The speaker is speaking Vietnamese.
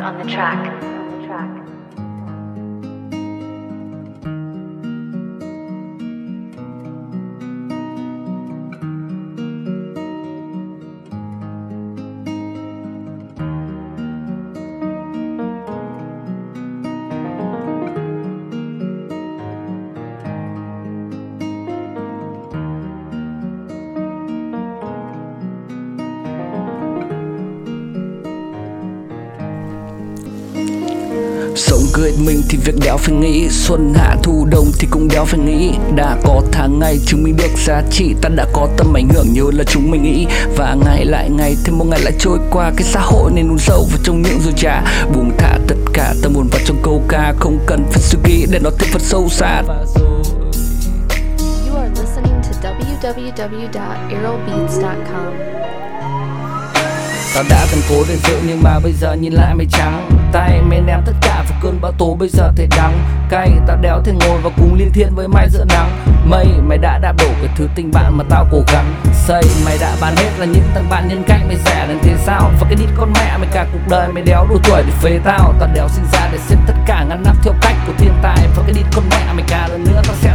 on the track. On the track. Sống cười mình thì việc đéo phải nghĩ. Xuân hạ thu đông thì cũng đéo phải nghĩ. Đã có tháng ngày chứng minh được giá trị. Ta đã có tâm ảnh hưởng nhiều là chúng mình nghĩ. Và ngày lại ngày thêm một ngày lại trôi qua. Cái xã hội nên uống dâu vào trong những rồi trả Buông thả tất cả tâm hồn vào trong câu ca. Không cần phải suy nghĩ để nó thêm phần sâu xa. You are listening to www.aerobeats.com. Tao đã từng cố để giữ nhưng mà bây giờ nhìn lại mây trắng. Tay tố bây giờ thấy đắng. Cay, tao đéo thể ngồi và cùng liên thiên với mai giữa nắng. Mây, mày đã đạp đổ cái thứ tình bạn mà tao cố gắng. Xây, mày đã bán hết là những thằng bạn nhân cách. Mày rẻ đến thế sao? Và cái đít con mẹ, mày cả cuộc đời. Mày đéo đủ tuổi để phế tao. Tao đéo sinh ra để xếp tất cả ngăn nắp theo cách của thiên tài. Và cái đít con mẹ, mày cả lần nữa tao sẽ